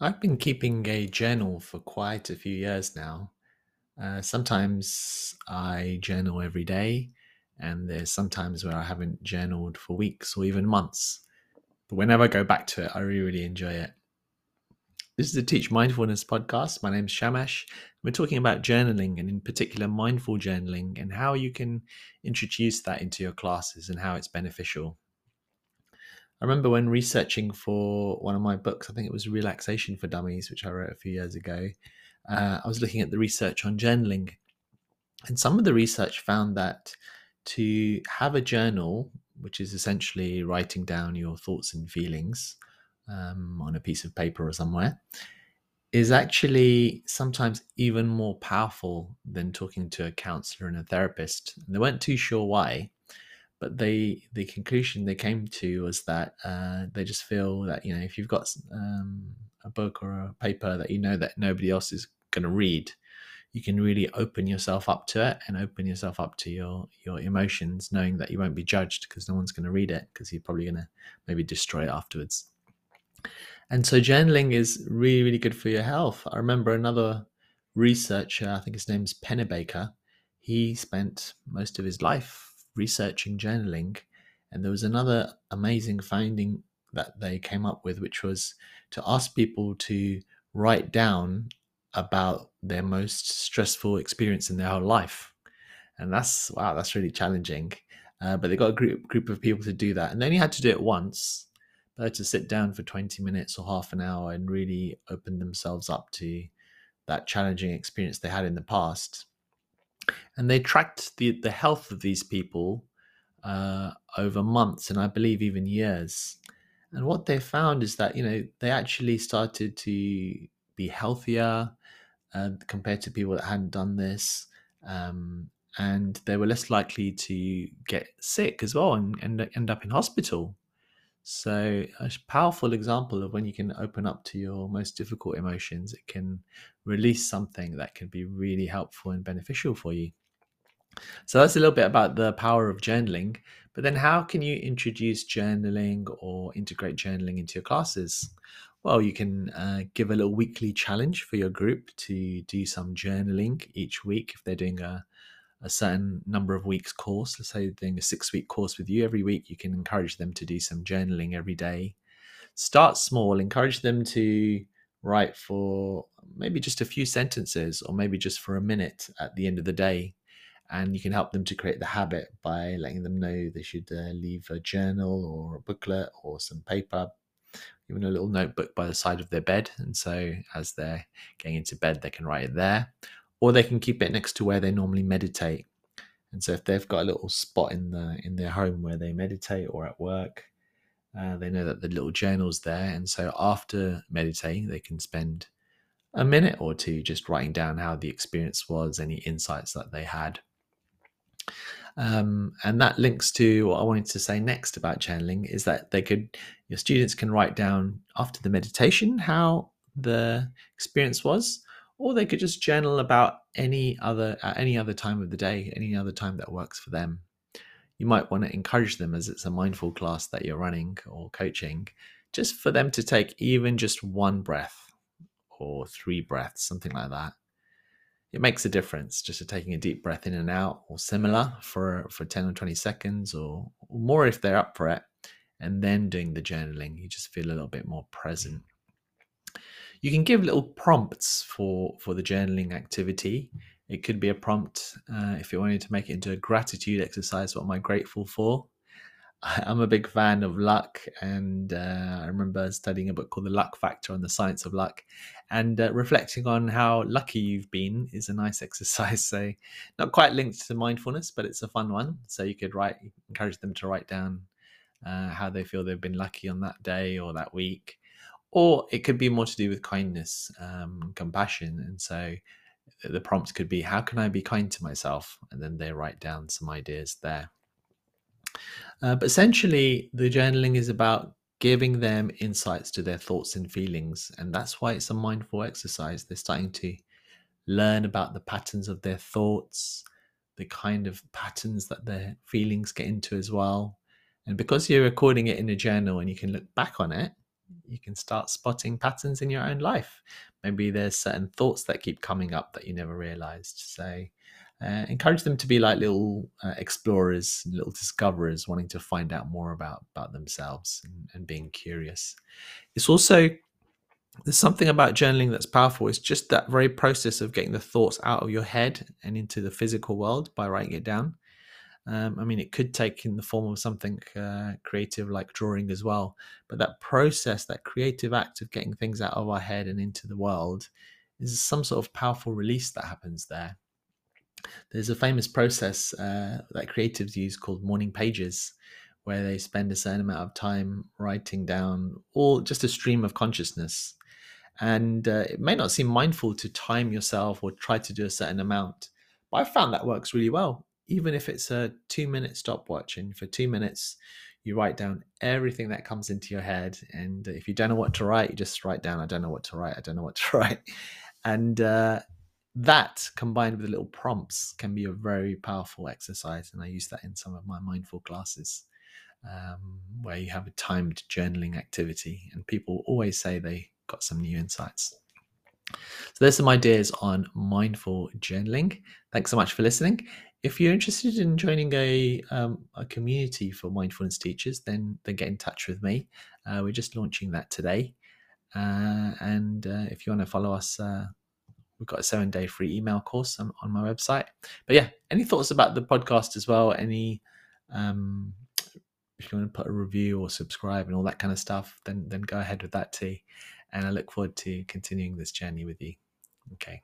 I've been keeping a journal for quite a few years now. Uh, sometimes I journal every day, and there's sometimes where I haven't journaled for weeks or even months. But whenever I go back to it, I really, really enjoy it. This is the Teach Mindfulness podcast. My name is Shamash. We're talking about journaling and, in particular, mindful journaling and how you can introduce that into your classes and how it's beneficial. I remember when researching for one of my books, I think it was Relaxation for Dummies, which I wrote a few years ago. Uh, I was looking at the research on journaling, and some of the research found that to have a journal, which is essentially writing down your thoughts and feelings um, on a piece of paper or somewhere, is actually sometimes even more powerful than talking to a counselor and a therapist. And they weren't too sure why but they the conclusion they came to was that uh, they just feel that you know if you've got um, a book or a paper that you know that nobody else is going to read you can really open yourself up to it and open yourself up to your your emotions knowing that you won't be judged because no one's going to read it because you're probably going to maybe destroy it afterwards. And so journaling is really really good for your health. I remember another researcher i think his name's pennebaker he spent most of his life researching journaling, and there was another amazing finding that they came up with, which was to ask people to write down about their most stressful experience in their whole life. And that's wow, that's really challenging. Uh, but they got a group group of people to do that, and they only had to do it once. They had to sit down for twenty minutes or half an hour and really open themselves up to that challenging experience they had in the past and they tracked the the health of these people uh, over months and I believe even years. And what they found is that you know they actually started to be healthier uh, compared to people that hadn't done this, um, and they were less likely to get sick as well and, and end up in hospital. So, a powerful example of when you can open up to your most difficult emotions, it can release something that can be really helpful and beneficial for you. So, that's a little bit about the power of journaling. But then, how can you introduce journaling or integrate journaling into your classes? Well, you can uh, give a little weekly challenge for your group to do some journaling each week if they're doing a a certain number of weeks course, let's say doing a six week course with you every week, you can encourage them to do some journaling every day. Start small, encourage them to write for maybe just a few sentences or maybe just for a minute at the end of the day. And you can help them to create the habit by letting them know they should uh, leave a journal or a booklet or some paper, even a little notebook by the side of their bed. And so as they're getting into bed, they can write it there or they can keep it next to where they normally meditate. And so if they've got a little spot in the in their home where they meditate or at work, uh, they know that the little journal's there. And so after meditating, they can spend a minute or two just writing down how the experience was, any insights that they had. Um, and that links to what I wanted to say next about journaling is that they could, your students can write down after the meditation how the experience was, or they could just journal about any other at any other time of the day, any other time that works for them. You might want to encourage them as it's a mindful class that you're running or coaching, just for them to take even just one breath or three breaths, something like that. It makes a difference just to taking a deep breath in and out or similar for for 10 or 20 seconds or, or more if they're up for it and then doing the journaling you just feel a little bit more present you can give little prompts for for the journaling activity. It could be a prompt uh, if you wanted to make it into a gratitude exercise. What am I grateful for? I'm a big fan of luck, and uh, I remember studying a book called The Luck Factor on the Science of Luck, and uh, reflecting on how lucky you've been is a nice exercise. So, not quite linked to mindfulness, but it's a fun one. So you could write, encourage them to write down uh, how they feel they've been lucky on that day or that week, or it could be more to do with kindness, um, compassion. And so the prompts could be, How can I be kind to myself? And then they write down some ideas there. Uh, but essentially, the journaling is about giving them insights to their thoughts and feelings. And that's why it's a mindful exercise. They're starting to learn about the patterns of their thoughts, the kind of patterns that their feelings get into as well. And because you're recording it in a journal and you can look back on it, you can start spotting patterns in your own life. Maybe there's certain thoughts that keep coming up that you never realized. So, uh, encourage them to be like little uh, explorers, little discoverers, wanting to find out more about about themselves and, and being curious. It's also there's something about journaling that's powerful. It's just that very process of getting the thoughts out of your head and into the physical world by writing it down. Um, I mean, it could take in the form of something uh, creative like drawing as well. But that process, that creative act of getting things out of our head and into the world, is some sort of powerful release that happens there. There's a famous process uh, that creatives use called morning pages, where they spend a certain amount of time writing down all just a stream of consciousness. And uh, it may not seem mindful to time yourself or try to do a certain amount, but I found that works really well. Even if it's a two minute stopwatch, and for two minutes, you write down everything that comes into your head. And if you don't know what to write, you just write down, I don't know what to write, I don't know what to write. And uh, that combined with little prompts can be a very powerful exercise. And I use that in some of my mindful classes um, where you have a timed journaling activity. And people always say they got some new insights. So there's some ideas on mindful journaling. Thanks so much for listening. If you're interested in joining a, um, a community for mindfulness teachers, then then get in touch with me. Uh, we're just launching that today. Uh, and uh, if you want to follow us uh, we've got a seven day free email course on, on, my website. But yeah, any thoughts about the podcast as well? Any um, if you want to put a review or subscribe and all that kind of stuff, then then go ahead with that too. And I look forward to continuing this journey with you. Okay,